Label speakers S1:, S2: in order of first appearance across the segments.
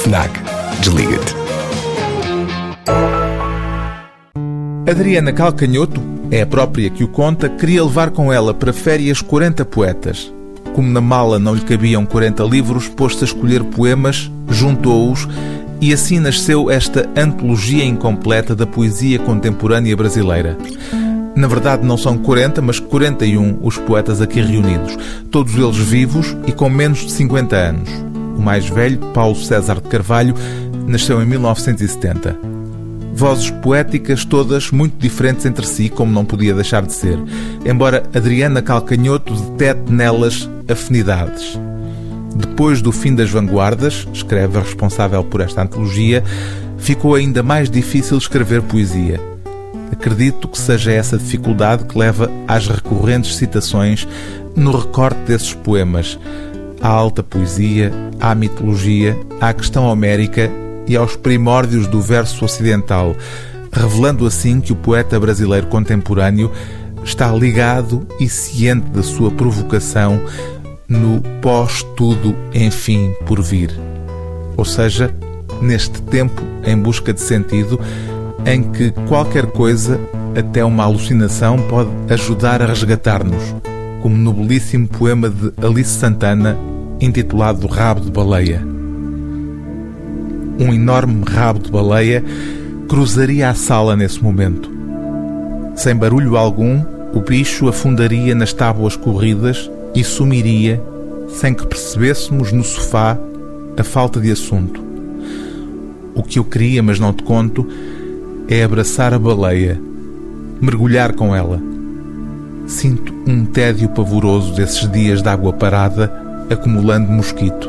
S1: FNAC. Desliga-te.
S2: Adriana Calcanhoto, é a própria que o conta, queria levar com ela para férias 40 poetas. Como na mala não lhe cabiam 40 livros, pôs-se a escolher poemas, juntou-os e assim nasceu esta antologia incompleta da poesia contemporânea brasileira. Na verdade, não são 40, mas 41 os poetas aqui reunidos, todos eles vivos e com menos de 50 anos. O mais velho, Paulo César de Carvalho, nasceu em 1970. Vozes poéticas todas muito diferentes entre si, como não podia deixar de ser, embora Adriana Calcanhoto detete nelas afinidades. Depois do fim das vanguardas, escreve a responsável por esta antologia, ficou ainda mais difícil escrever poesia. Acredito que seja essa dificuldade que leva às recorrentes citações no recorte desses poemas, à alta poesia, à mitologia, à questão homérica e aos primórdios do verso ocidental, revelando assim que o poeta brasileiro contemporâneo está ligado e ciente da sua provocação no pós-tudo, enfim, por vir. Ou seja, neste tempo em busca de sentido, em que qualquer coisa, até uma alucinação, pode ajudar a resgatar-nos, como no belíssimo poema de Alice Santana, intitulado Rabo de Baleia. Um enorme rabo de baleia cruzaria a sala nesse momento. Sem barulho algum, o bicho afundaria nas tábuas corridas e sumiria, sem que percebêssemos no sofá a falta de assunto. O que eu queria, mas não te conto, é abraçar a baleia, mergulhar com ela. Sinto um tédio pavoroso desses dias de água parada acumulando mosquito.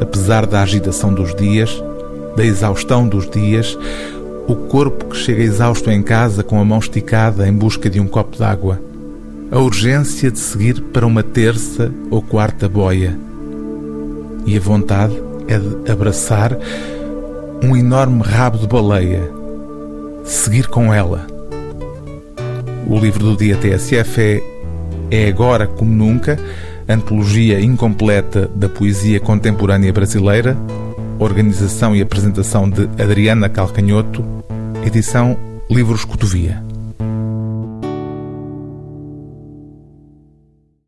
S2: Apesar da agitação dos dias, da exaustão dos dias, o corpo que chega exausto em casa com a mão esticada em busca de um copo d'água. A urgência de seguir para uma terça ou quarta boia. E a vontade é de abraçar um enorme rabo de baleia seguir com ela. O livro do dia TSF é É Agora Como Nunca, antologia incompleta da poesia contemporânea brasileira, organização e apresentação de Adriana Calcanhoto, edição Livros Cotovia.